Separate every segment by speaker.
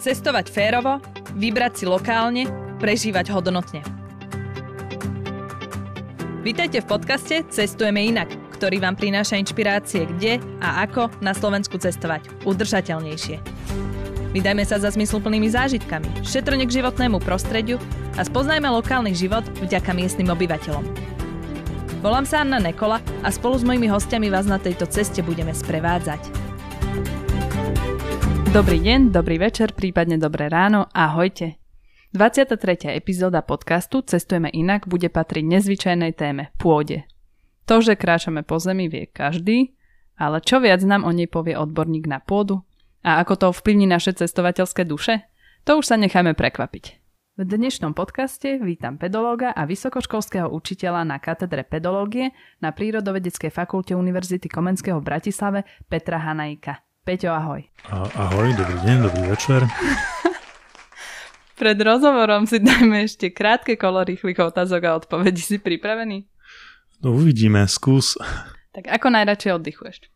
Speaker 1: Cestovať férovo, vybrať si lokálne, prežívať hodnotne. Vítajte v podcaste Cestujeme inak, ktorý vám prináša inšpirácie kde a ako na Slovensku cestovať udržateľnejšie. Vydajme sa za zmysluplnými zážitkami, šetrne k životnému prostrediu a spoznajme lokálny život vďaka miestnym obyvateľom. Volám sa Anna Nekola a spolu s mojimi hostiami vás na tejto ceste budeme sprevádzať. Dobrý deň, dobrý večer, prípadne dobré ráno, ahojte. 23. epizóda podcastu Cestujeme inak bude patriť nezvyčajnej téme – pôde. To, že kráčame po zemi, vie každý, ale čo viac nám o nej povie odborník na pôdu? A ako to vplyvní naše cestovateľské duše? To už sa necháme prekvapiť. V dnešnom podcaste vítam pedológa a vysokoškolského učiteľa na katedre pedológie na Prírodovedeckej fakulte Univerzity Komenského v Bratislave Petra Hanajka. Peťo, ahoj.
Speaker 2: Ahoj, dobrý deň, dobrý večer.
Speaker 1: Pred rozhovorom si dajme ešte krátke kolo rýchlych otázok a odpovedí. Si pripravený?
Speaker 2: No uvidíme, skús.
Speaker 1: Tak ako najradšej oddychuješ?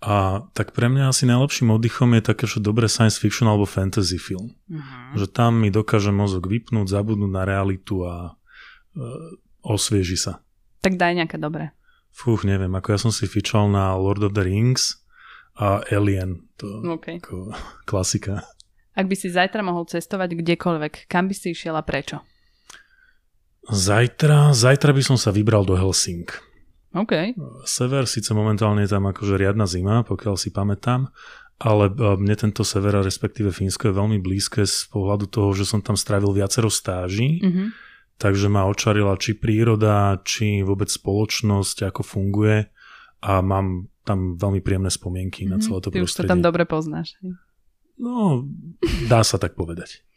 Speaker 2: A tak pre mňa asi najlepším oddychom je také, že dobré science fiction alebo fantasy film. Uh-huh. Že tam mi dokáže mozog vypnúť, zabudnúť na realitu a e, osvieži sa.
Speaker 1: Tak daj nejaké dobré.
Speaker 2: Fúch, neviem, ako ja som si fičal na Lord of the Rings a Alien, to okay. ako klasika.
Speaker 1: Ak by si zajtra mohol cestovať kdekoľvek, kam by si išiel a prečo?
Speaker 2: Zajtra, zajtra by som sa vybral do Helsing.
Speaker 1: OK.
Speaker 2: Sever, síce momentálne je tam akože riadna zima, pokiaľ si pamätám, ale e, mne tento sever, respektíve Fínsko je veľmi blízke z pohľadu toho, že som tam strávil viacero stáží, mm-hmm. takže ma očarila či príroda, či vôbec spoločnosť, ako funguje a mám tam veľmi príjemné spomienky mm-hmm. na mhm. celé to
Speaker 1: Ty prostredie. už to tam dobre poznáš.
Speaker 2: No, dá sa tak povedať.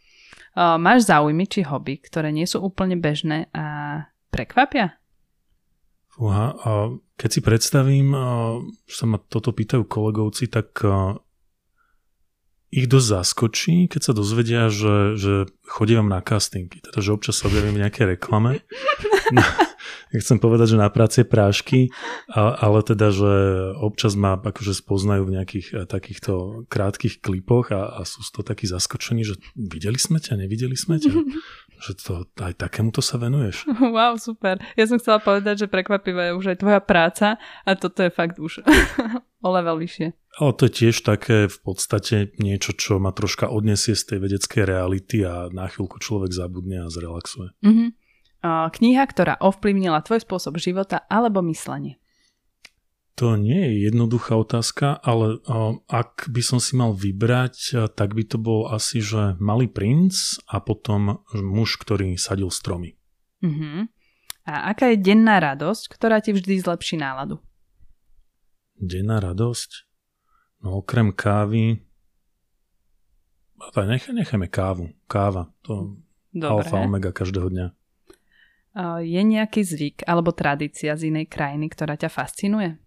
Speaker 1: Uh, máš záujmy či hobby, ktoré nie sú úplne bežné a prekvapia?
Speaker 2: Fúha, uh, keď si predstavím, že sa ma toto pýtajú kolegovci, tak ich dosť zaskočí, keď sa dozvedia, že, že chodím na castingy, teda že občas sa objavím v nejakej reklame. Chcem povedať, že na práce prášky, ale teda, že občas ma akože spoznajú v nejakých eh, takýchto krátkých klipoch a, a sú z toho takí zaskočení, že videli sme ťa, nevideli sme ťa. že to, aj takémuto sa venuješ.
Speaker 1: Wow, super. Ja som chcela povedať, že prekvapivé je už aj tvoja práca a toto je fakt už o level vyššie.
Speaker 2: Ale to je tiež také v podstate niečo, čo ma troška odnesie z tej vedeckej reality a na chvíľku človek zabudne a zrelaxuje. Mm-hmm
Speaker 1: kniha, ktorá ovplyvnila tvoj spôsob života alebo myslenie?
Speaker 2: To nie je jednoduchá otázka, ale ak by som si mal vybrať, tak by to bol asi, že Malý princ a potom muž, ktorý sadil stromy. Uh-huh.
Speaker 1: A aká je denná radosť, ktorá ti vždy zlepší náladu?
Speaker 2: Denná radosť? No okrem kávy... Nech, nechajme kávu. Káva. To Dobre. alfa omega každého dňa.
Speaker 1: Je nejaký zvyk alebo tradícia z inej krajiny, ktorá ťa fascinuje?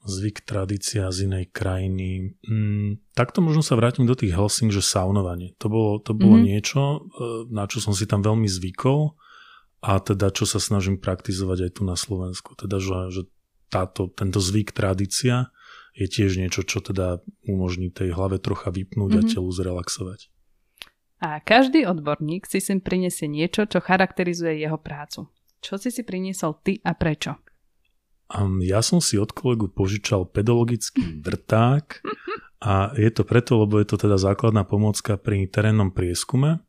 Speaker 2: Zvyk, tradícia z inej krajiny. Mm, takto možno sa vrátim do tých Helsing, že saunovanie. To bolo, to bolo mm-hmm. niečo, e, na čo som si tam veľmi zvykol a teda čo sa snažím praktizovať aj tu na Slovensku. Teda, že, že táto, tento zvyk, tradícia je tiež niečo, čo teda umožní tej hlave trocha vypnúť mm-hmm. a mhm. telu zrelaxovať.
Speaker 1: A každý odborník si sem prinesie niečo, čo charakterizuje jeho prácu. Čo si si priniesol ty a prečo?
Speaker 2: Um, ja som si od kolegu požičal pedologický vrták a je to preto, lebo je to teda základná pomocka pri terénnom prieskume.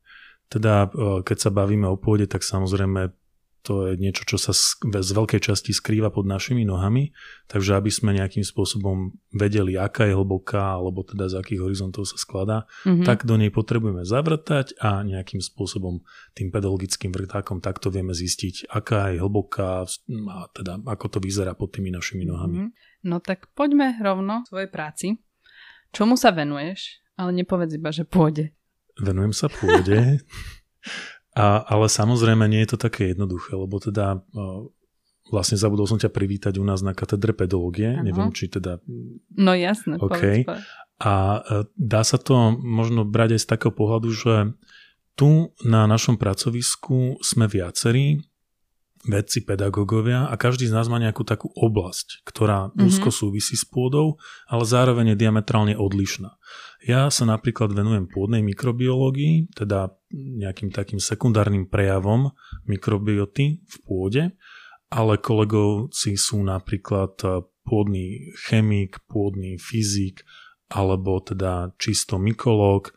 Speaker 2: Teda e, keď sa bavíme o pôde, tak samozrejme to je niečo, čo sa z veľkej časti skrýva pod našimi nohami, takže aby sme nejakým spôsobom vedeli, aká je hlboká, alebo teda z akých horizontov sa skladá, mm-hmm. tak do nej potrebujeme zavrtať a nejakým spôsobom tým pedologickým vrtákom takto vieme zistiť, aká je hlboká a teda ako to vyzerá pod tými našimi nohami. Mm-hmm.
Speaker 1: No tak poďme rovno svojej práci. Čomu sa venuješ? Ale nepovedz iba, že pôjde.
Speaker 2: Venujem sa pôde. A, ale samozrejme nie je to také jednoduché, lebo teda vlastne zabudol som ťa privítať u nás na katedre pedológie. Aha. Neviem, či teda...
Speaker 1: No jasné.
Speaker 2: Okay. Povedz, povedz. A dá sa to možno brať aj z takého pohľadu, že tu na našom pracovisku sme viacerí vedci, pedagógovia a každý z nás má nejakú takú oblasť, ktorá mm-hmm. úzko súvisí s pôdou, ale zároveň je diametrálne odlišná. Ja sa napríklad venujem pôdnej mikrobiológii, teda nejakým takým sekundárnym prejavom mikrobioty v pôde, ale kolegovci sú napríklad eh, pôdny chemik, pôdny fyzik, alebo teda čisto mykológ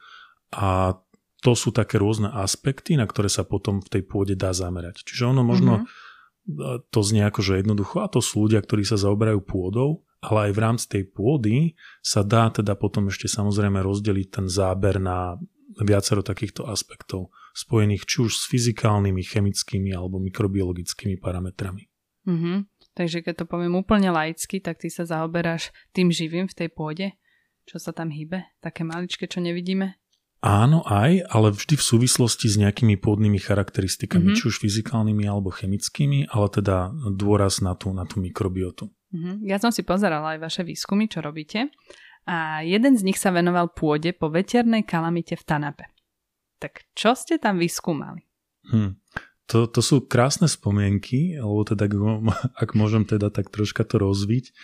Speaker 2: a to sú také rôzne aspekty, na ktoré sa potom v tej pôde dá zamerať. Čiže ono možno mm-hmm. to znie ako, že jednoducho, a to sú ľudia, ktorí sa zaoberajú pôdou, ale aj v rámci tej pôdy sa dá teda potom ešte samozrejme rozdeliť ten záber na viacero takýchto aspektov, spojených či už s fyzikálnymi, chemickými alebo mikrobiologickými parametrami.
Speaker 1: Mm-hmm. Takže keď to poviem úplne laicky, tak ty sa zaoberáš tým živým v tej pôde, čo sa tam hýbe, také maličké, čo nevidíme?
Speaker 2: Áno, aj, ale vždy v súvislosti s nejakými pôdnymi charakteristikami, mm-hmm. či už fyzikálnymi alebo chemickými, ale teda dôraz na tú, na tú mikrobiotu.
Speaker 1: Mm-hmm. Ja som si pozerala aj vaše výskumy, čo robíte. A jeden z nich sa venoval pôde po veternej kalamite v Tanape. Tak čo ste tam vyskúmali?
Speaker 2: Hm. To, to sú krásne spomienky, alebo teda, ak môžem teda tak troška to rozviť,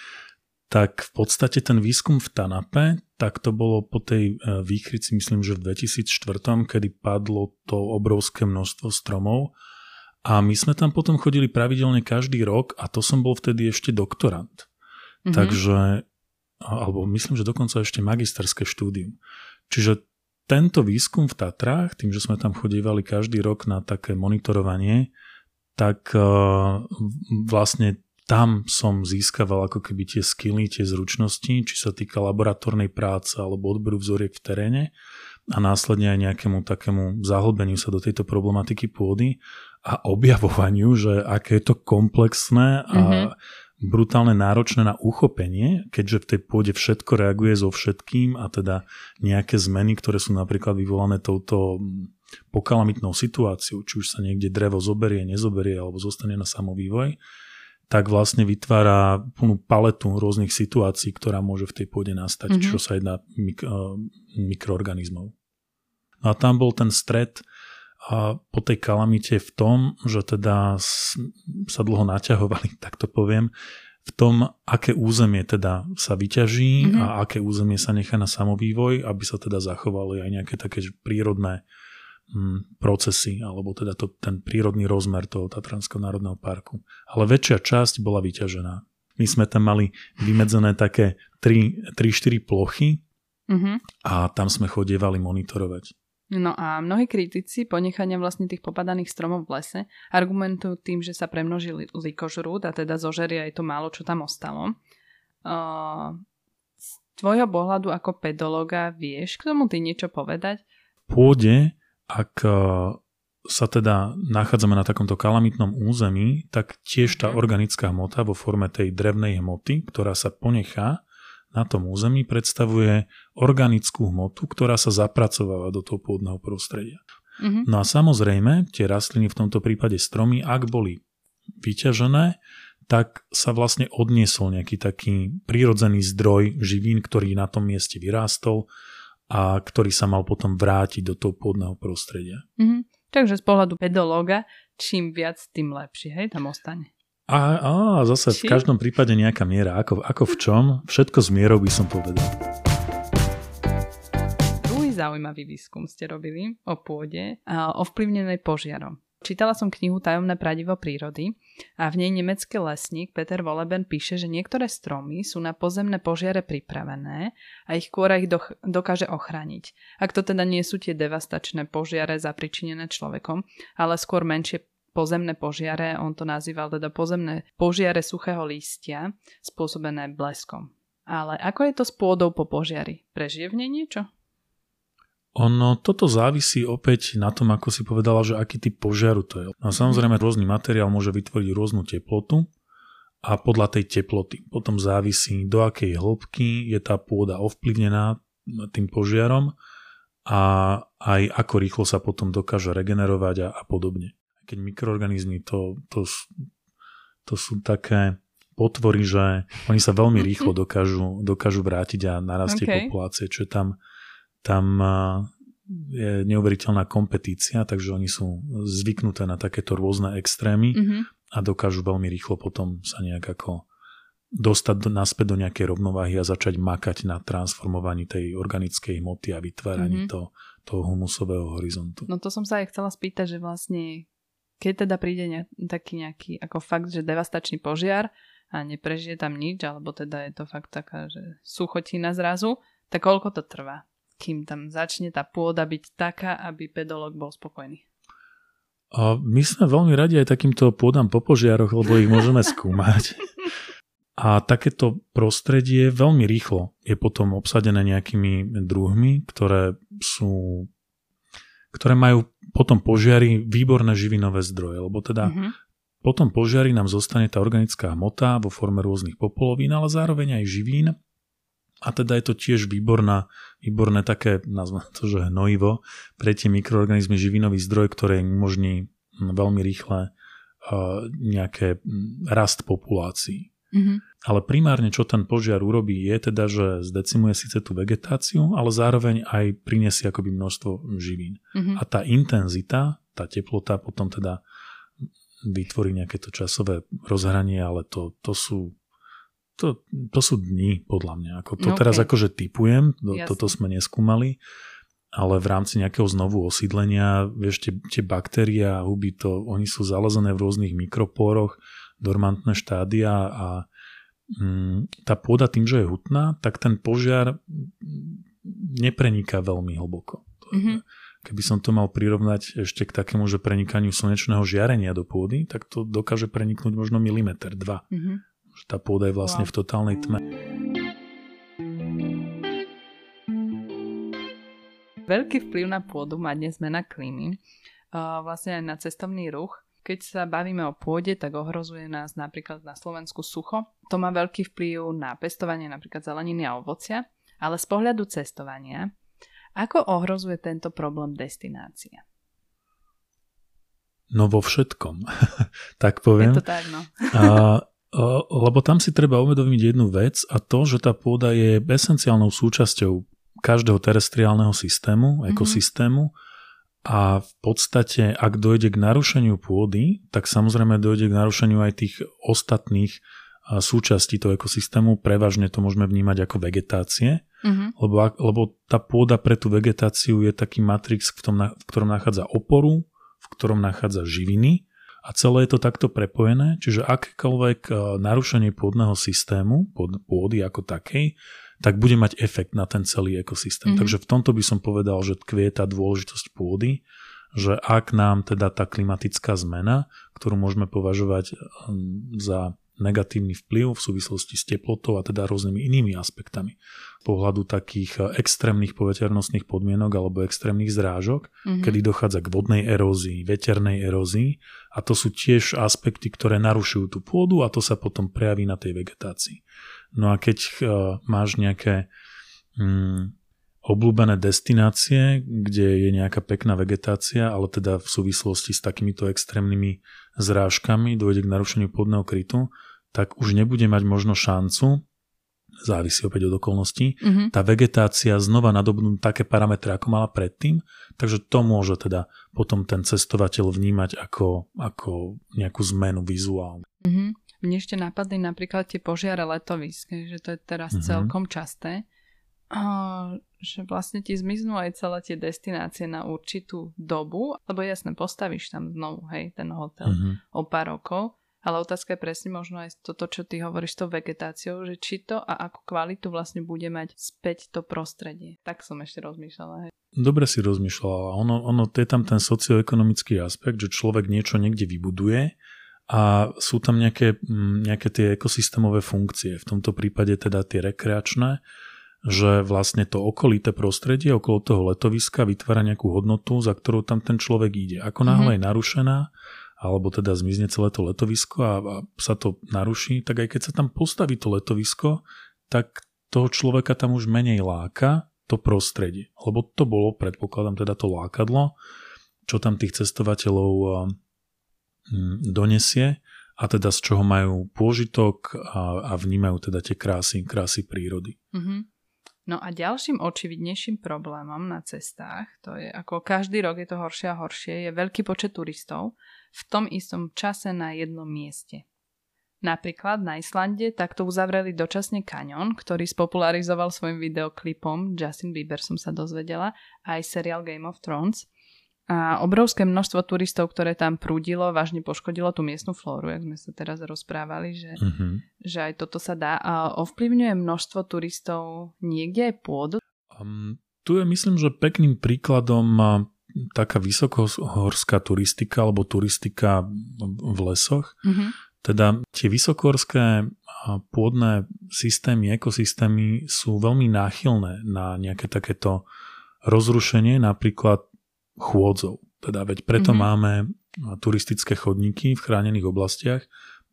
Speaker 2: tak v podstate ten výskum v Tanape, tak to bolo po tej e, výchrici, myslím, že v 2004, kedy padlo to obrovské množstvo stromov a my sme tam potom chodili pravidelne každý rok a to som bol vtedy ešte doktorant. Mm-hmm. Takže, alebo myslím, že dokonca ešte magisterské štúdium. Čiže tento výskum v Tatrách, tým, že sme tam chodívali každý rok na také monitorovanie, tak uh, vlastne tam som získaval ako keby tie skily, tie zručnosti, či sa týka laboratórnej práce alebo odberu vzoriek v teréne a následne aj nejakému takému zahlbeniu sa do tejto problematiky pôdy a objavovaniu, že aké je to komplexné a mm-hmm. brutálne náročné na uchopenie, keďže v tej pôde všetko reaguje so všetkým a teda nejaké zmeny, ktoré sú napríklad vyvolané touto pokalamitnou situáciou, či už sa niekde drevo zoberie, nezoberie alebo zostane na samovývoj, tak vlastne vytvára plnú paletu rôznych situácií, ktorá môže v tej pôde nastať, mm-hmm. čo sa jedná mik- uh, mikroorganizmov. No a tam bol ten stred a po tej kalamite v tom, že teda sa dlho naťahovali, tak to poviem, v tom, aké územie teda sa vyťaží mm-hmm. a aké územie sa nechá na samovývoj, aby sa teda zachovali aj nejaké také prírodné Mm, procesy, alebo teda to, ten prírodný rozmer toho Tatranského národného parku. Ale väčšia časť bola vyťažená. My sme tam mali vymedzené také 3-4 plochy uh-huh. a tam sme chodievali monitorovať.
Speaker 1: No a mnohí kritici ponechania vlastne tých popadaných stromov v lese argumentujú tým, že sa premnožili likožrút a teda zožeria aj to málo, čo tam ostalo. Uh, z tvojho pohľadu ako pedologa vieš k tomu ty niečo povedať?
Speaker 2: Pôde ak sa teda nachádzame na takomto kalamitnom území, tak tiež tá mhm. organická hmota vo forme tej drevnej hmoty, ktorá sa ponechá na tom území, predstavuje organickú hmotu, ktorá sa zapracováva do toho pôdneho prostredia. Mm-hmm. No a samozrejme, tie rastliny, v tomto prípade stromy, ak boli vyťažené, tak sa vlastne odniesol nejaký taký prírodzený zdroj živín, ktorý na tom mieste vyrástol a ktorý sa mal potom vrátiť do toho pôdneho prostredia.
Speaker 1: Mm-hmm. Takže z pohľadu pedológa, čím viac, tým lepšie, hej, tam ostane.
Speaker 2: A, a zase Či? v každom prípade nejaká miera. Ako, ako v čom? Všetko s mierou by som povedal.
Speaker 1: Druhý zaujímavý výskum ste robili o pôde ovplyvnenej požiarom. Čítala som knihu Tajomné pradivo prírody a v nej nemecký lesník Peter Woleben píše, že niektoré stromy sú na pozemné požiare pripravené a ich kôra ich do- dokáže ochrániť. Ak to teda nie sú tie devastačné požiare zapričinené človekom, ale skôr menšie pozemné požiare, on to nazýval teda pozemné požiare suchého lístia, spôsobené bleskom. Ale ako je to s pôdou po požiari? Prežije v nej niečo?
Speaker 2: Ono, toto závisí opäť na tom, ako si povedala, že aký typ požiaru to je. No samozrejme rôzny materiál môže vytvoriť rôznu teplotu a podľa tej teploty potom závisí, do akej hĺbky je tá pôda ovplyvnená tým požiarom a aj ako rýchlo sa potom dokáže regenerovať a, a podobne. Keď mikroorganizmy to, to, to sú také potvory, že oni sa veľmi rýchlo dokážu, dokážu vrátiť a narastie okay. populácie, čo tam tam je neuveriteľná kompetícia, takže oni sú zvyknuté na takéto rôzne extrémy. Mm-hmm. a dokážu veľmi rýchlo potom sa nejak ako dostať do, naspäť do nejakej rovnováhy a začať makať na transformovaní tej organickej hmoty a vytváraní mm-hmm. to, toho humusového horizontu.
Speaker 1: No to som sa aj chcela spýtať, že vlastne keď teda príde ne, taký nejaký ako fakt, že devastačný požiar a neprežije tam nič, alebo teda je to fakt taká, že suchotina zrazu, tak koľko to trvá, kým tam začne tá pôda byť taká, aby pedolog bol spokojný?
Speaker 2: A my sme veľmi radi aj takýmto pôdam po požiaroch, lebo ich môžeme skúmať. A takéto prostredie veľmi rýchlo je potom obsadené nejakými druhmi, ktoré sú ktoré majú potom požiari výborné živinové zdroje, lebo teda mm-hmm. potom požiari nám zostane tá organická hmota vo forme rôznych popolovín, ale zároveň aj živín. A teda je to tiež výborná, výborné také, nazvem to, že hnojivo pre tie mikroorganizmy živinový zdroj, ktoré im umožní veľmi rýchle uh, nejaké rast populácií. Mm-hmm. Ale primárne, čo ten požiar urobí, je teda, že zdecimuje síce tú vegetáciu, ale zároveň aj prinesie akoby množstvo živín. Mm-hmm. A tá intenzita, tá teplota potom teda vytvorí nejaké to časové rozhranie, ale to, to sú to, to sú dni, podľa mňa. Ako to okay. teraz akože typujem, to, toto sme neskúmali, ale v rámci nejakého znovu osídlenia, vieš, tie, tie baktérie a huby, to, oni sú zalezené v rôznych mikropóroch, dormantné štádia a mm, tá pôda tým, že je hutná, tak ten požiar nepreniká veľmi hlboko. Mm-hmm. Keby som to mal prirovnať ešte k takému, že prenikaniu slnečného žiarenia do pôdy, tak to dokáže preniknúť možno milimeter, dva. Mm-hmm. Tá pôda je vlastne wow. v totálnej tme.
Speaker 1: Veľký vplyv na pôdu má dnes zmena klímy, vlastne aj na cestovný ruch. Keď sa bavíme o pôde, tak ohrozuje nás napríklad na Slovensku sucho. To má veľký vplyv na pestovanie napríklad zeleniny a ovocia, ale z pohľadu cestovania, ako ohrozuje tento problém destinácia?
Speaker 2: No vo všetkom, tak poviem.
Speaker 1: Je to tak, no.
Speaker 2: a, a, lebo tam si treba uvedomiť jednu vec a to, že tá pôda je esenciálnou súčasťou každého terestriálneho systému, mhm. ekosystému, mm-hmm a v podstate, ak dojde k narušeniu pôdy, tak samozrejme dojde k narušeniu aj tých ostatných súčastí toho ekosystému. Prevažne to môžeme vnímať ako vegetácie, mm-hmm. lebo, lebo tá pôda pre tú vegetáciu je taký matrix, v, tom, v ktorom nachádza oporu, v ktorom nachádza živiny a celé je to takto prepojené, čiže akékoľvek narušenie pôdneho systému, pôdy ako takej, tak bude mať efekt na ten celý ekosystém. Mm-hmm. Takže v tomto by som povedal, že tkvie tá dôležitosť pôdy, že ak nám teda tá klimatická zmena, ktorú môžeme považovať hm, za negatívny vplyv v súvislosti s teplotou a teda rôznymi inými aspektami. Pohľadu takých eh, extrémnych poveternostných podmienok alebo extrémnych zrážok, mm-hmm. kedy dochádza k vodnej erózii, veternej erózii a to sú tiež aspekty, ktoré narušujú tú pôdu a to sa potom prejaví na tej vegetácii. No a keď uh, máš nejaké um, obľúbené destinácie, kde je nejaká pekná vegetácia, ale teda v súvislosti s takýmito extrémnymi zrážkami dojde k narušeniu pôdneho krytu, tak už nebude mať možno šancu, závisí opäť od okolností, mm-hmm. tá vegetácia znova nadobnúť také parametre, ako mala predtým, takže to môže teda potom ten cestovateľ vnímať ako, ako nejakú zmenu vizuálnu.
Speaker 1: Mm-hmm. Mne ešte napadli napríklad tie požiare letovisk, že to je teraz mm-hmm. celkom časté, že vlastne ti zmiznú aj celé tie destinácie na určitú dobu, lebo jasne, postavíš tam znovu, hej, ten hotel mm-hmm. o pár rokov, ale otázka je presne možno aj toto, čo ty hovoríš s tou vegetáciou, že či to a akú kvalitu vlastne bude mať späť to prostredie. Tak som ešte rozmýšľala. Hej.
Speaker 2: Dobre si rozmýšľala. Ono, ono, to je tam ten socioekonomický aspekt, že človek niečo niekde vybuduje a sú tam nejaké, mm, nejaké tie ekosystémové funkcie, v tomto prípade teda tie rekreačné, že vlastne to okolité prostredie okolo toho letoviska vytvára nejakú hodnotu, za ktorou tam ten človek ide. Ako náhle mm-hmm. je narušená, alebo teda zmizne celé to letovisko a, a sa to naruší, tak aj keď sa tam postaví to letovisko, tak toho človeka tam už menej láka to prostredie. Lebo to bolo, predpokladám, teda to lákadlo, čo tam tých cestovateľov donesie a teda z čoho majú pôžitok a, a vnímajú teda tie krásy, krásy prírody.
Speaker 1: Mm-hmm. No a ďalším očividnejším problémom na cestách, to je ako každý rok je to horšie a horšie, je veľký počet turistov, v tom istom čase na jednom mieste. Napríklad na Islande takto uzavreli dočasne kaňon, ktorý spopularizoval svojim videoklipom, Justin Bieber som sa dozvedela, aj seriál Game of Thrones. A obrovské množstvo turistov, ktoré tam prúdilo, vážne poškodilo tú miestnu flóru, jak sme sa teraz rozprávali, že, uh-huh. že aj toto sa dá. A ovplyvňuje množstvo turistov niekde aj pôdu?
Speaker 2: Um, tu je myslím, že pekným príkladom taká vysokohorská turistika alebo turistika v lesoch. Uh-huh teda tie vysokorské pôdne systémy, ekosystémy sú veľmi náchylné na nejaké takéto rozrušenie, napríklad chôdzov. Teda veď preto mm-hmm. máme turistické chodníky v chránených oblastiach,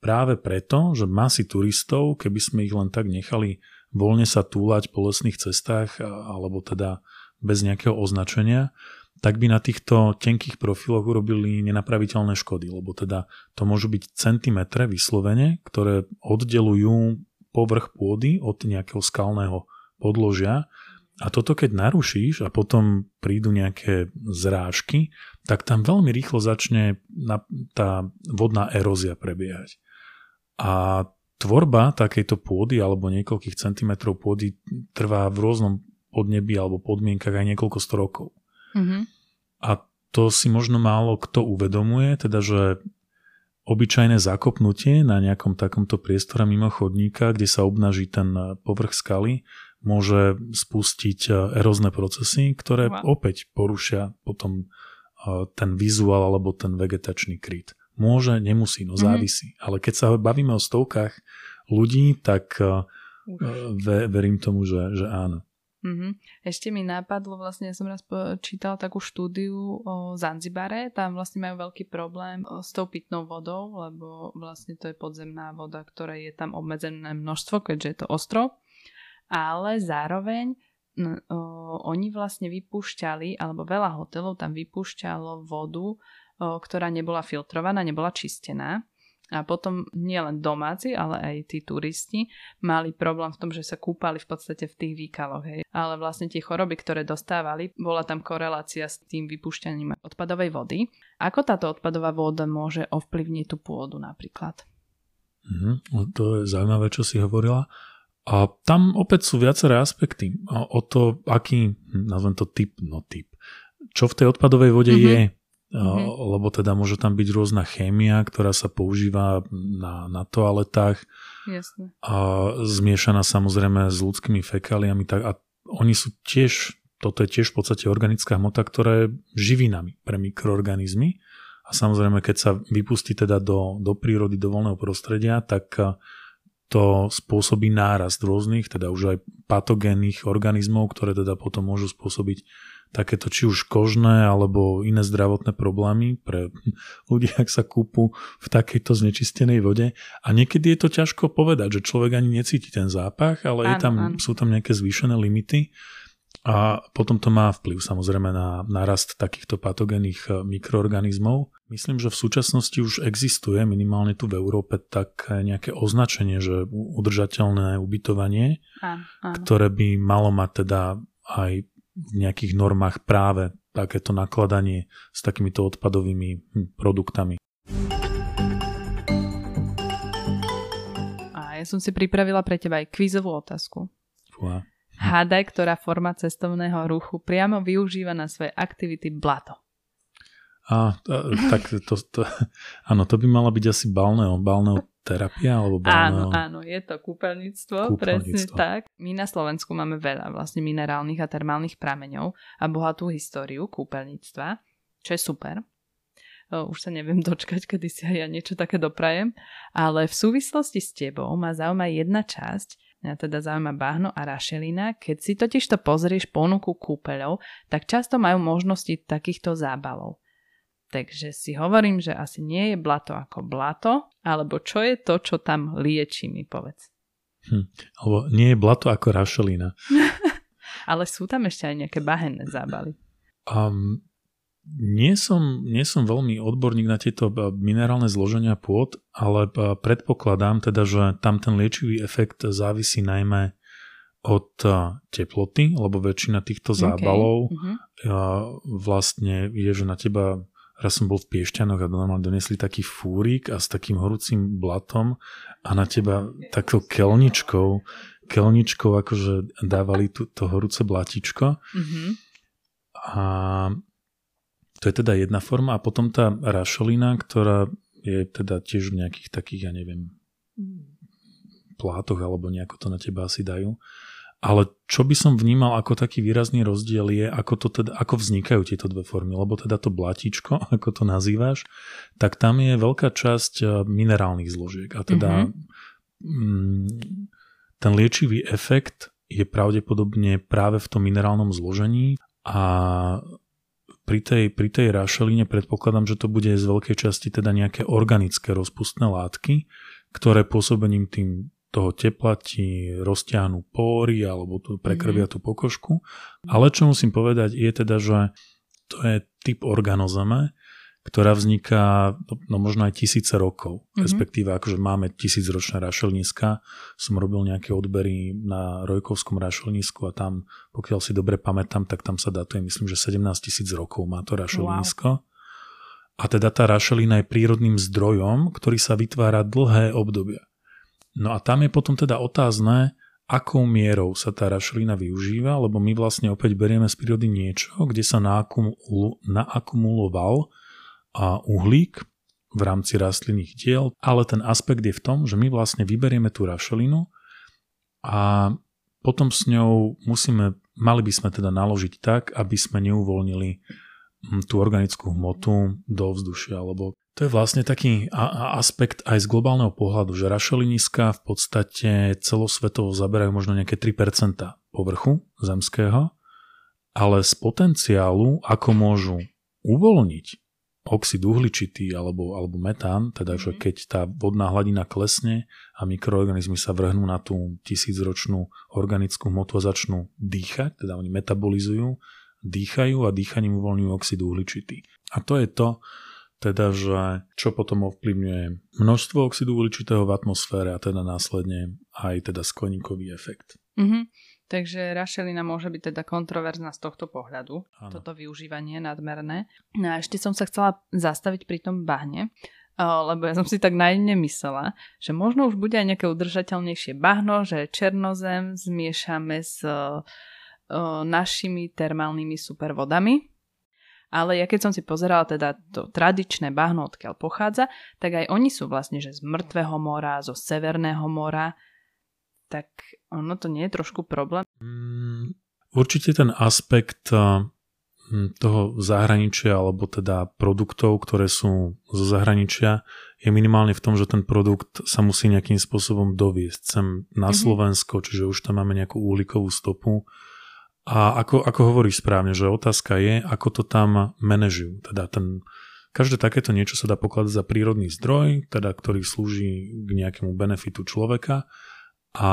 Speaker 2: práve preto, že masy turistov, keby sme ich len tak nechali voľne sa túlať po lesných cestách alebo teda bez nejakého označenia, tak by na týchto tenkých profiloch urobili nenapraviteľné škody, lebo teda to môžu byť centimetre vyslovene, ktoré oddelujú povrch pôdy od nejakého skalného podložia a toto keď narušíš a potom prídu nejaké zrážky, tak tam veľmi rýchlo začne tá vodná erózia prebiehať. A tvorba takejto pôdy alebo niekoľkých centimetrov pôdy trvá v rôznom podnebí alebo podmienkach aj niekoľko sto rokov. Mm-hmm. A to si možno málo kto uvedomuje, teda že obyčajné zakopnutie na nejakom takomto priestore mimo chodníka, kde sa obnaží ten povrch skaly, môže spustiť e, erózne procesy, ktoré wow. opäť porušia potom e, ten vizuál alebo ten vegetačný kryt. Môže, nemusí, no mhm. závisí. Mm-hmm. Ale keď sa bavíme o stovkách ľudí, tak uh, ve, verím tomu, že, že áno.
Speaker 1: Mm-hmm. Ešte mi napadlo, vlastne ja som raz čítala takú štúdiu o Zanzibare, tam vlastne majú veľký problém s tou pitnou vodou, lebo vlastne to je podzemná voda, ktorá je tam obmedzené množstvo, keďže je to ostrov, ale zároveň no, oni vlastne vypúšťali, alebo veľa hotelov tam vypúšťalo vodu, o, ktorá nebola filtrovaná, nebola čistená a potom nielen domáci, ale aj tí turisti mali problém v tom, že sa kúpali v podstate v tých výkaloch. Hej. Ale vlastne tie choroby, ktoré dostávali, bola tam korelácia s tým vypúšťaním odpadovej vody. Ako táto odpadová voda môže ovplyvniť tú pôdu napríklad?
Speaker 2: Mm, to je zaujímavé, čo si hovorila. A tam opäť sú viaceré aspekty. O to, aký, hm, nazvem to typ, no typ. Čo v tej odpadovej vode mm-hmm. je, Mm-hmm. lebo teda môže tam byť rôzna chémia, ktorá sa používa na, na toaletách
Speaker 1: Jasne.
Speaker 2: a zmiešaná samozrejme s ľudskými fekáliami tak, a oni sú tiež, toto je tiež v podstate organická hmota, ktorá je živinami pre mikroorganizmy a samozrejme keď sa vypustí teda do, do prírody, do voľného prostredia, tak to spôsobí nárast rôznych, teda už aj patogénnych organizmov, ktoré teda potom môžu spôsobiť takéto či už kožné alebo iné zdravotné problémy pre ľudí, ak sa kúpu v takejto znečistenej vode. A niekedy je to ťažko povedať, že človek ani necíti ten zápach, ale áno, je tam, sú tam nejaké zvýšené limity. A potom to má vplyv samozrejme na narast takýchto patogénnych e, mikroorganizmov. Myslím, že v súčasnosti už existuje minimálne tu v Európe tak nejaké označenie, že udržateľné ubytovanie, áno, áno. ktoré by malo mať teda aj v nejakých normách práve takéto nakladanie s takýmito odpadovými hm, produktami.
Speaker 1: A ja som si pripravila pre teba aj kvízovú otázku.
Speaker 2: Fúha.
Speaker 1: Hádaj, ktorá forma cestovného ruchu priamo využíva na svoje aktivity blato.
Speaker 2: A, tak to, to, áno, to by mala byť asi balneo, balneo terapia alebo
Speaker 1: balneo... Áno, áno, je to kúpeľníctvo, kúpeľníctvo, presne tak. My na Slovensku máme veľa vlastne minerálnych a termálnych prameňov a bohatú históriu kúpeľníctva, čo je super. Už sa neviem dočkať, kedy si aj ja niečo také doprajem, ale v súvislosti s tebou ma zaujíma jedna časť, mňa teda zaujíma bahno a rašelina. Keď si totiž to pozrieš ponuku kúpeľov, tak často majú možnosti takýchto zábalov. Takže si hovorím, že asi nie je blato ako blato, alebo čo je to, čo tam lieči, mi povedz.
Speaker 2: Hm, alebo nie je blato ako rašelina.
Speaker 1: Ale sú tam ešte aj nejaké bahenné zábaly.
Speaker 2: Um, nie som, nie som veľmi odborník na tieto minerálne zloženia pôd, ale predpokladám teda, že tam ten liečivý efekt závisí najmä od teploty, lebo väčšina týchto zábalov okay. uh-huh. vlastne je, že na teba raz som bol v Piešťanoch a normálne donesli taký fúrik a s takým horúcim blatom a na teba takou kelničkou, kelničkou akože dávali tu, to horúce blatičko. Mm-hmm. A to je teda jedna forma a potom tá rašelina, ktorá je teda tiež v nejakých takých, ja neviem, plátoch alebo nejako to na teba asi dajú. Ale čo by som vnímal ako taký výrazný rozdiel je, ako, to teda, ako vznikajú tieto dve formy, lebo teda to blatíčko, ako to nazývaš, tak tam je veľká časť eh, minerálnych zložiek a teda mm-hmm. ten liečivý efekt je pravdepodobne práve v tom minerálnom zložení a pri tej, pri tej rašeline predpokladám, že to bude z veľkej časti teda nejaké organické rozpustné látky, ktoré pôsobením tým toho tepla ti roztiahnu póry alebo tu prekrvia mm-hmm. tú pokožku. Ale čo musím povedať je teda, že to je typ organozeme, ktorá vzniká no, no možno aj tisíce rokov. Mm-hmm. Respektíve akože máme tisícročné rašelníska. Som robil nejaké odbery na Rojkovskom rašelnísku a tam, pokiaľ si dobre pamätám, tak tam sa datuje, myslím, že 17 tisíc rokov má to rašelnísko. Wow. A teda tá rašelina je prírodným zdrojom, ktorý sa vytvára dlhé obdobia. No a tam je potom teda otázne, akou mierou sa tá rašelina využíva, lebo my vlastne opäť berieme z prírody niečo, kde sa naakumuloval a uhlík v rámci rastlinných diel, ale ten aspekt je v tom, že my vlastne vyberieme tú rašelinu a potom s ňou musíme, mali by sme teda naložiť tak, aby sme neuvoľnili hm, tú organickú hmotu do vzdušia, lebo to je vlastne taký aspekt aj z globálneho pohľadu, že rašeliniska v podstate celosvetovo zaberajú možno nejaké 3% povrchu zemského, ale z potenciálu, ako môžu uvoľniť oxid uhličitý alebo, alebo metán, teda mm-hmm. že keď tá vodná hladina klesne a mikroorganizmy sa vrhnú na tú tisícročnú organickú hmotu a začnú dýchať, teda oni metabolizujú, dýchajú a dýchaním uvoľňujú oxid uhličitý. A to je to, teda, že čo potom ovplyvňuje množstvo oxidu uhličitého v atmosfére a teda následne aj teda skleníkový efekt.
Speaker 1: Mm-hmm. Takže rašelina môže byť teda kontroverzná z tohto pohľadu, ano. toto využívanie nadmerné. No a ešte som sa chcela zastaviť pri tom bahne, lebo ja som si tak naivne myslela, že možno už bude aj nejaké udržateľnejšie bahno, že černozem zmiešame s našimi termálnymi supervodami, ale ja keď som si pozerala teda to tradičné bahno, odkiaľ pochádza, tak aj oni sú vlastne, že z mŕtvého mora, zo severného mora, tak ono to nie je trošku problém?
Speaker 2: Mm, určite ten aspekt toho zahraničia alebo teda produktov, ktoré sú zo zahraničia, je minimálne v tom, že ten produkt sa musí nejakým spôsobom doviesť sem na mm-hmm. Slovensko, čiže už tam máme nejakú uhlíkovú stopu a ako, ako hovoríš správne, že otázka je, ako to tam manažujú. Teda ten, každé takéto niečo sa dá pokladať za prírodný zdroj, teda ktorý slúži k nejakému benefitu človeka a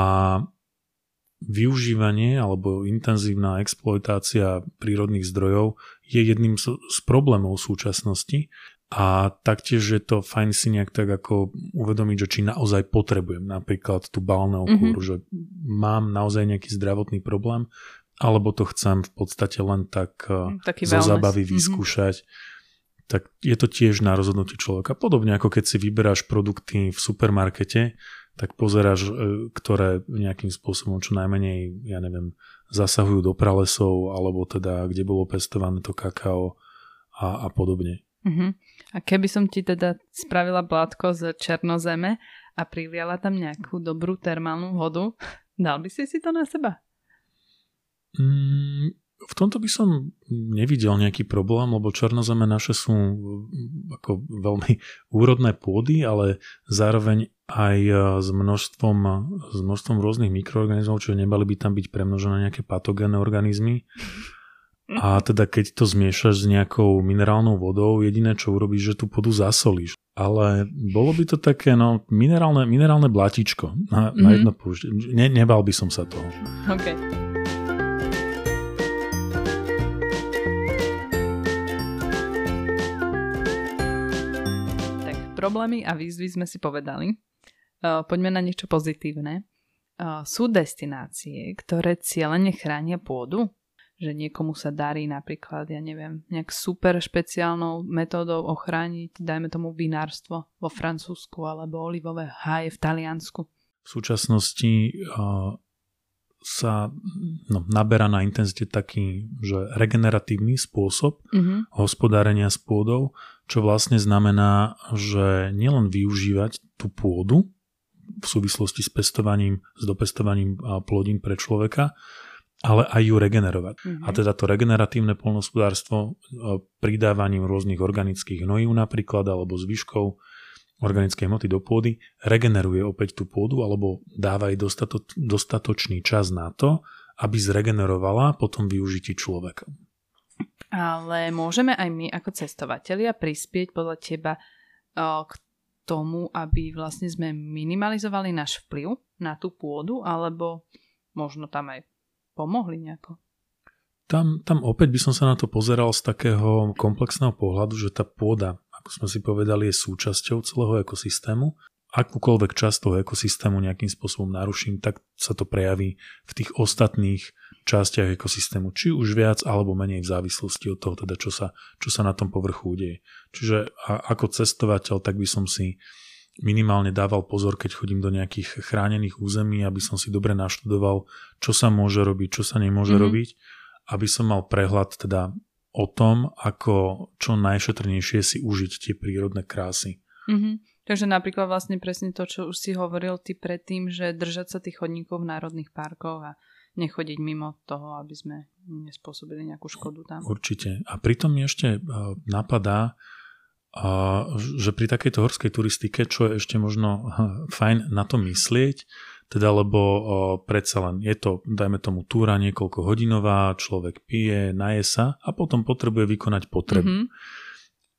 Speaker 2: využívanie alebo intenzívna exploitácia prírodných zdrojov je jedným z, problémov súčasnosti a taktiež je to fajn si nejak tak ako uvedomiť, že či naozaj potrebujem napríklad tú balnú kúru, mm-hmm. že mám naozaj nejaký zdravotný problém, alebo to chcem v podstate len tak eh, Taký zo zábavy mhm. vyskúšať, mm-hmm. tak je to tiež na rozhodnutí človeka. Podobne ako keď si vyberáš produkty v supermarkete, tak pozeráš, eh, ktoré nejakým spôsobom čo najmenej, ja neviem, zasahujú do pralesov, alebo teda kde bolo pestované to kakao a, a podobne.
Speaker 1: Uh-huh. A keby som ti teda spravila blátko z černozeme a priliala tam nejakú dobrú termálnu vodu, dal by si si to na seba?
Speaker 2: Mm, v tomto by som nevidel nejaký problém, lebo černozeme naše sú ako veľmi úrodné pôdy, ale zároveň aj e, s množstvom, s množstvom rôznych mikroorganizmov, čiže nebali by tam byť premnožené nejaké patogénne organizmy. A teda keď to zmiešaš s nejakou minerálnou vodou, jediné čo urobíš, že tú pôdu zasolíš. Ale bolo by to také no, minerálne, minerálne blatíčko na, mm-hmm. na mhm. jedno použitie. Ne, nebal by som sa toho.
Speaker 1: Okay. Problémy a výzvy sme si povedali. Poďme na niečo pozitívne. Sú destinácie, ktoré cieľene chránia pôdu? že niekomu sa darí napríklad, ja neviem, nejak super špeciálnou metódou ochrániť, dajme tomu vinárstvo vo Francúzsku alebo olivové háje v Taliansku.
Speaker 2: V súčasnosti sa no, naberá na intenzite taký, že regeneratívny spôsob mm-hmm. hospodárenia s pôdou, čo vlastne znamená, že nielen využívať tú pôdu v súvislosti s pestovaním, s dopestovaním plodín pre človeka, ale aj ju regenerovať. Mm-hmm. A teda to regeneratívne polnospodárstvo pridávaním rôznych organických hnojív napríklad, alebo zvyškov organickej hmoty do pôdy, regeneruje opäť tú pôdu alebo dáva jej dostato, dostatočný čas na to, aby zregenerovala potom využití človeka.
Speaker 1: Ale môžeme aj my ako cestovatelia prispieť podľa teba k tomu, aby vlastne sme minimalizovali náš vplyv na tú pôdu, alebo možno tam aj pomohli nejako?
Speaker 2: Tam, tam opäť by som sa na to pozeral z takého komplexného pohľadu, že tá pôda, ako sme si povedali, je súčasťou celého ekosystému akúkoľvek časť toho ekosystému nejakým spôsobom naruším, tak sa to prejaví v tých ostatných častiach ekosystému, či už viac alebo menej v závislosti od toho, teda čo sa, čo sa na tom povrchu udeje. Čiže a, ako cestovateľ, tak by som si minimálne dával pozor, keď chodím do nejakých chránených území, aby som si dobre naštudoval, čo sa môže robiť, čo sa nemôže mm-hmm. robiť, aby som mal prehľad teda o tom, ako čo najšetrnejšie si užiť tie prírodné krásy.
Speaker 1: Mm-hmm. Takže napríklad vlastne presne to, čo už si hovoril ty predtým, že držať sa tých chodníkov v národných parkoch a nechodiť mimo toho, aby sme nespôsobili nejakú škodu tam.
Speaker 2: Určite. A pritom mi ešte napadá, že pri takejto horskej turistike, čo je ešte možno fajn na to myslieť, teda lebo predsa len je to, dajme tomu, túra niekoľko hodinová, človek pije, naje sa a potom potrebuje vykonať potrebu. Mm-hmm.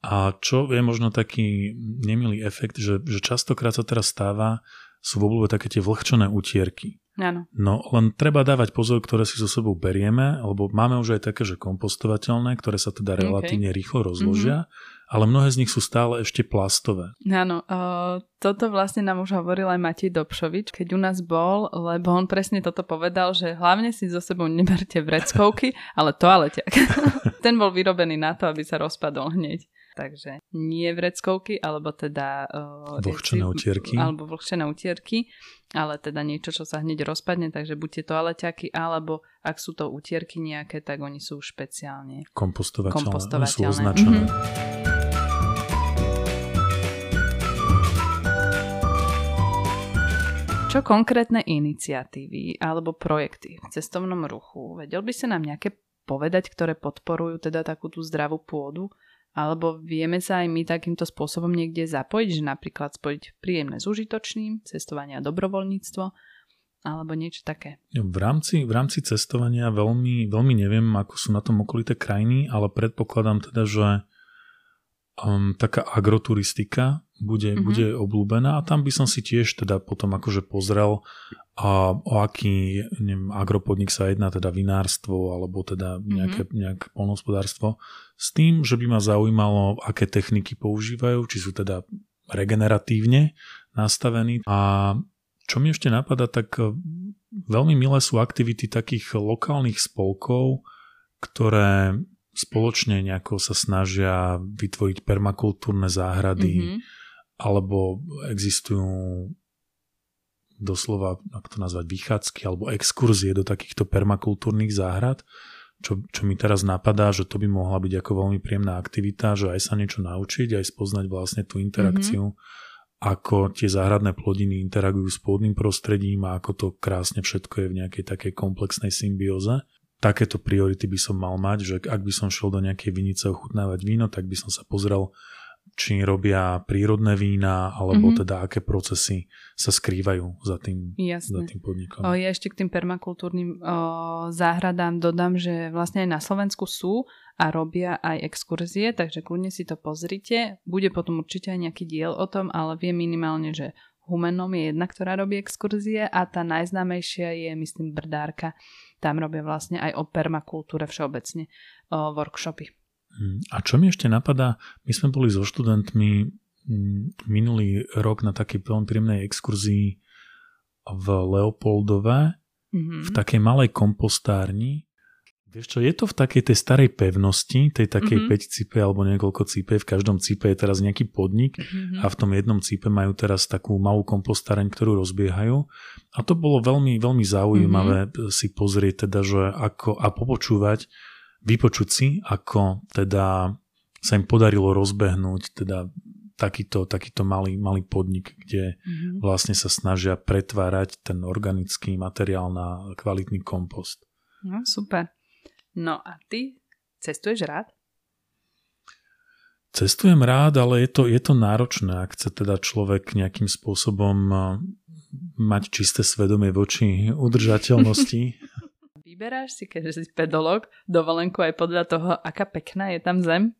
Speaker 2: A čo je možno taký nemilý efekt, že, že častokrát sa teraz stáva, sú v oblúbe také tie vlhčené utierky.
Speaker 1: Áno.
Speaker 2: No len treba dávať pozor, ktoré si so sebou berieme, lebo máme už aj také, že kompostovateľné, ktoré sa teda relatívne okay. rýchlo rozložia, mm-hmm. Ale mnohé z nich sú stále ešte plastové.
Speaker 1: Áno, uh, toto vlastne nám už hovoril aj Matej Dobšovič, keď u nás bol, lebo on presne toto povedal, že hlavne si so sebou neberte vreckovky, ale toaleťak. Ten bol vyrobený na to, aby sa rozpadol hneď. Takže nie vreckovky, alebo teda...
Speaker 2: Uh, vlhčené utierky.
Speaker 1: Alebo vlhčené utierky, ale teda niečo, čo sa hneď rozpadne, takže buď tie toaleťaky, alebo ak sú to utierky nejaké, tak oni sú špeciálne
Speaker 2: kompostovateľné. kompostovateľné. Sú označené. Mm-hmm.
Speaker 1: Čo konkrétne iniciatívy alebo projekty v cestovnom ruchu? Vedel by sa nám nejaké povedať, ktoré podporujú teda takú tú zdravú pôdu alebo vieme sa aj my takýmto spôsobom niekde zapojiť, že napríklad spojiť príjemné s užitočným, cestovanie a dobrovoľníctvo, alebo niečo také.
Speaker 2: V rámci, v rámci cestovania veľmi, veľmi neviem, ako sú na tom okolité krajiny, ale predpokladám teda, že um, taká agroturistika bude, mm-hmm. bude obľúbená a tam by som si tiež teda potom akože pozrel, a o aký neviem, agropodnik sa jedná, teda vinárstvo alebo teda nejaké, mm-hmm. nejaké polnohospodárstvo, s tým, že by ma zaujímalo, aké techniky používajú, či sú teda regeneratívne nastavení. A čo mi ešte napadá, tak e, veľmi milé sú aktivity takých lokálnych spolkov, ktoré spoločne nejako sa snažia vytvoriť permakultúrne záhrady, mm-hmm. Alebo existujú doslova, ako to nazvať, vychádzky alebo exkurzie do takýchto permakultúrnych záhrad, čo, čo mi teraz napadá, že to by mohla byť ako veľmi príjemná aktivita, že aj sa niečo naučiť, aj spoznať vlastne tú interakciu, mm-hmm. ako tie záhradné plodiny interagujú s pôdnym prostredím a ako to krásne všetko je v nejakej takej komplexnej symbióze. Takéto priority by som mal mať, že ak by som šiel do nejakej vinice ochutnávať víno, tak by som sa pozrel či robia prírodné vína, alebo mm-hmm. teda aké procesy sa skrývajú za tým, za tým podnikom.
Speaker 1: O, ja ešte k tým permakultúrnym o, záhradám dodám, že vlastne aj na Slovensku sú a robia aj exkurzie, takže kľudne si to pozrite. Bude potom určite aj nejaký diel o tom, ale viem minimálne, že Humenom je jedna, ktorá robí exkurzie a tá najznámejšia je, myslím, Brdárka. Tam robia vlastne aj o permakultúre všeobecne o workshopy.
Speaker 2: Hm, a čo mi ešte napadá, my sme boli so študentmi hm, minulý rok na takej veľmi príjemnej exkurzii v Leopoldove, mm-hmm. v takej malej kompostárni. Vieš čo, je to v takej tej starej pevnosti, tej takej
Speaker 1: Mhm.
Speaker 2: 5 cipe alebo niekoľko cipe, v každom cipe je teraz nejaký podnik
Speaker 1: Mhm.
Speaker 2: a v tom jednom cipe majú teraz takú malú kompostareň, ktorú rozbiehajú. A to bolo veľmi, veľmi zaujímavé si pozrieť teda, že ako, a popočúvať, vypočuť si, ako teda sa im podarilo rozbehnúť teda takýto, takýto malý, malý podnik, kde
Speaker 1: Mhm.
Speaker 2: vlastne sa snažia pretvárať ten organický materiál na kvalitný kompost.
Speaker 1: No, super. No a ty cestuješ rád?
Speaker 2: Cestujem rád, ale je to, je to náročné, ak chce teda človek nejakým spôsobom eh, mať čisté svedomie voči udržateľnosti.
Speaker 1: Vyberáš si, keďže si pedolog, dovolenku aj podľa toho, aká pekná je tam zem?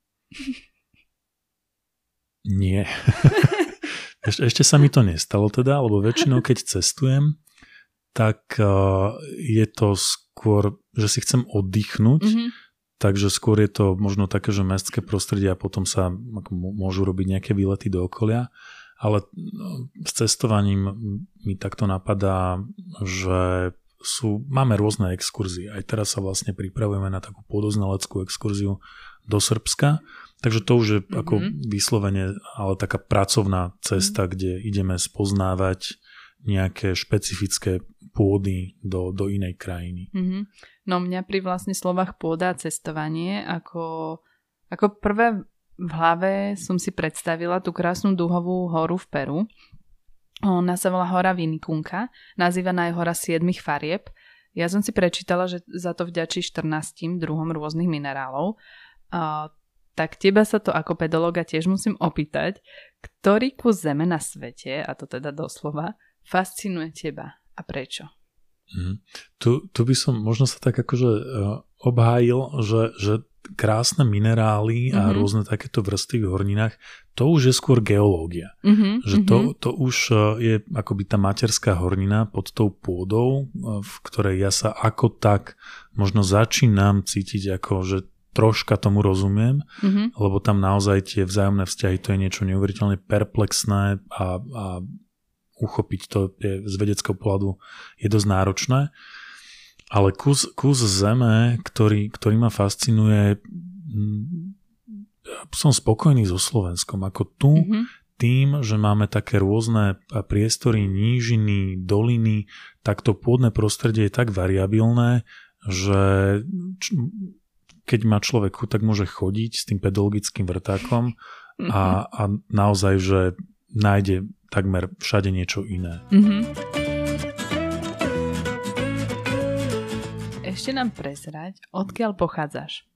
Speaker 2: Nie. Eš, ešte sa mi to nestalo teda, lebo väčšinou keď cestujem, tak uh, je to skôr, že si chcem oddychnúť,
Speaker 1: Mhm.
Speaker 2: takže skôr je to možno také, že mestské prostredie a potom sa môžu robiť nejaké výlety do okolia. Ale no, s cestovaním mi takto napadá, že sú, máme rôzne exkurzie. Aj teraz sa vlastne pripravujeme na takú pôdoznaleckú exkurziu do Srbska. Takže to už je mm-hmm. ako vyslovene, ale taká pracovná cesta, mm-hmm. kde ideme spoznávať nejaké špecifické pôdy do, do inej krajiny.
Speaker 1: Mm-hmm. No mňa pri vlastne slovách pôda a cestovanie, ako, ako prvé v hlave som si predstavila tú krásnu duhovú horu v Peru. Ona sa volá hora Vinikunka, nazývaná aj hora siedmých farieb. Ja som si prečítala, že za to vďačí 14 druhom rôznych minerálov. A, tak teba sa to ako pedologa tiež musím opýtať, ktorý kus zeme na svete, a to teda doslova, fascinuje teba a prečo?
Speaker 2: Mm. Tu, tu by som možno sa tak akože uh, obhájil, že, že krásne minerály a
Speaker 1: Mhm.
Speaker 2: rôzne takéto vrstvy v horninách, to už je skôr geológia.
Speaker 1: Mm-hmm,
Speaker 2: Že to, to už uh, je akoby tá materská hornina pod tou pôdou, uh, v ktorej ja sa ako tak možno začínam cítiť ako, že troška tomu rozumiem,
Speaker 1: mm-hmm.
Speaker 2: lebo tam naozaj tie vzájomné vzťahy, to je niečo neuveriteľne perplexné a, a uchopiť to je z vedeckého pohľadu je dosť náročné. Ale kus, kus zeme, ktorý, ktorý ma fascinuje, som spokojný so Slovenskom. Ako tu, mm-hmm. tým, že máme také rôzne priestory, nížiny, doliny, tak to pôdne prostredie je tak variabilné, že keď má človek tak môže chodiť s tým pedologickým vrtákom mm-hmm. a, a naozaj, že nájde takmer všade niečo iné.
Speaker 1: Mm-hmm. Ešte nám prezrať, odkiaľ pochádzaš?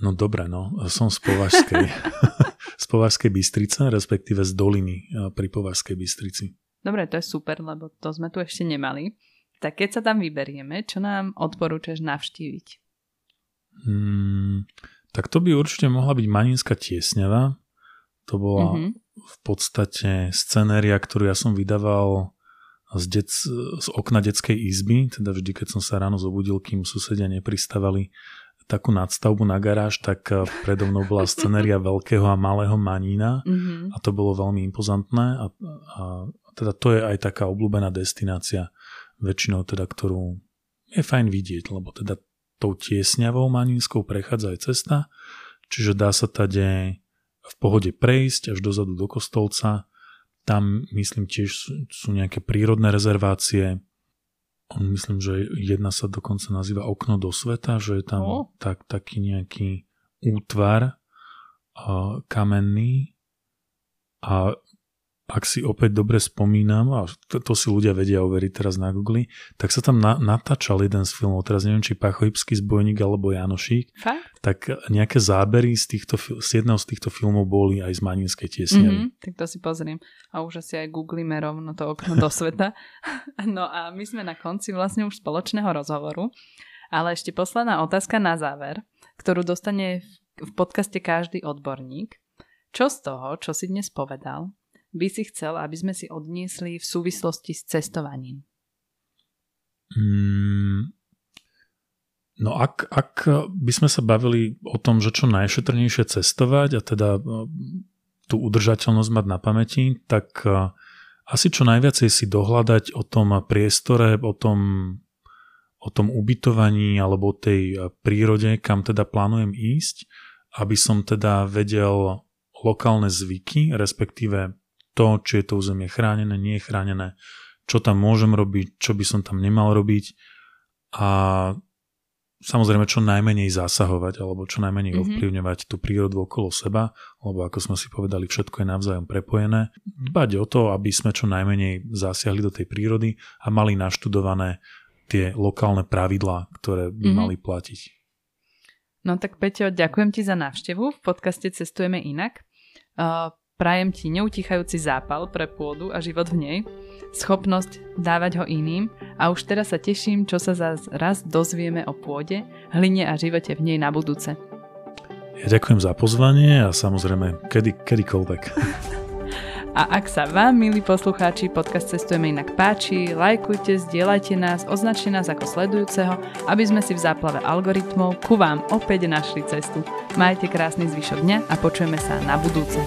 Speaker 2: No dobre, no. Som z Považskej. z Považskej Bystrice, respektíve z doliny pri Považskej Bystrici.
Speaker 1: Dobre, to je super, lebo to sme tu ešte nemali. Tak keď sa tam vyberieme, čo nám odporúčaš navštíviť?
Speaker 2: Hmm, tak to by určite mohla byť Maninská tiesňava. To bola mm-hmm. v podstate scenéria, ktorú ja som vydával z, dec, z okna detskej izby, teda vždy, keď som sa ráno zobudil, kým susedia nepristávali takú nadstavbu na garáž, tak predo mnou bola scenéria veľkého a malého manína mm-hmm. a to bolo veľmi impozantné a, a teda to je aj taká obľúbená destinácia väčšinou teda, ktorú je fajn vidieť, lebo teda tou tiesňavou manínskou prechádza aj cesta, čiže dá sa tade v pohode prejsť až dozadu do Kostolca. Tam myslím tiež sú, nejaké prírodné rezervácie, myslím, že jedna sa dokonca nazýva Okno do sveta, že je tam oh. tak, taký nejaký útvar uh, kamenný a ak si opäť dobre spomínam, a to, to si ľudia vedia overiť teraz na Google, tak sa tam na, natáčal jeden z filmov, teraz neviem, či Pachojipský zbojník alebo Janošík,
Speaker 1: Fakt?
Speaker 2: tak nejaké zábery z, týchto, z jedného z týchto filmov boli aj z Maninskej tiesne.
Speaker 1: Mm-hmm, tak to si pozriem. A už asi aj googlíme rovno to okno do sveta. no a my sme na konci vlastne už spoločného rozhovoru, ale ešte posledná otázka na záver, ktorú dostane v podcaste každý odborník. Čo z toho, čo si dnes povedal, by si chcel, aby sme si odniesli v súvislosti s cestovaním?
Speaker 2: Mm, no ak, ak by sme sa bavili o tom, že čo najšetrnejšie cestovať a teda tú udržateľnosť mať na pamäti, tak asi čo najviacej si dohľadať o tom priestore, o tom, o tom ubytovaní alebo o tej prírode, kam teda plánujem ísť, aby som teda vedel lokálne zvyky, respektíve to, či je to územie chránené, nie je chránené, čo tam môžem robiť, čo by som tam nemal robiť a samozrejme čo najmenej zasahovať alebo čo najmenej mm-hmm. ovplyvňovať tú prírodu okolo seba, lebo ako sme si povedali, všetko je navzájom prepojené. Dbať o to, aby sme čo najmenej zasiahli do tej prírody a mali naštudované tie lokálne pravidlá, ktoré by mm-hmm. mali platiť.
Speaker 1: No tak Peťo, ďakujem ti za návštevu v podcaste Cestujeme inak. Prajem ti neutichajúci zápal pre pôdu a život v nej schopnosť dávať ho iným a už teraz sa teším, čo sa zás raz dozvieme o pôde, hline a živote v nej na budúce.
Speaker 2: Ja ďakujem za pozvanie a samozrejme kedy, kedykoľvek.
Speaker 1: A ak sa vám, milí poslucháči, podcast Cestujeme inak páči, lajkujte, zdieľajte nás, označte nás ako sledujúceho, aby sme si v záplave algoritmov ku vám opäť našli cestu. Majte krásny zvyšok dňa a počujeme sa na budúce.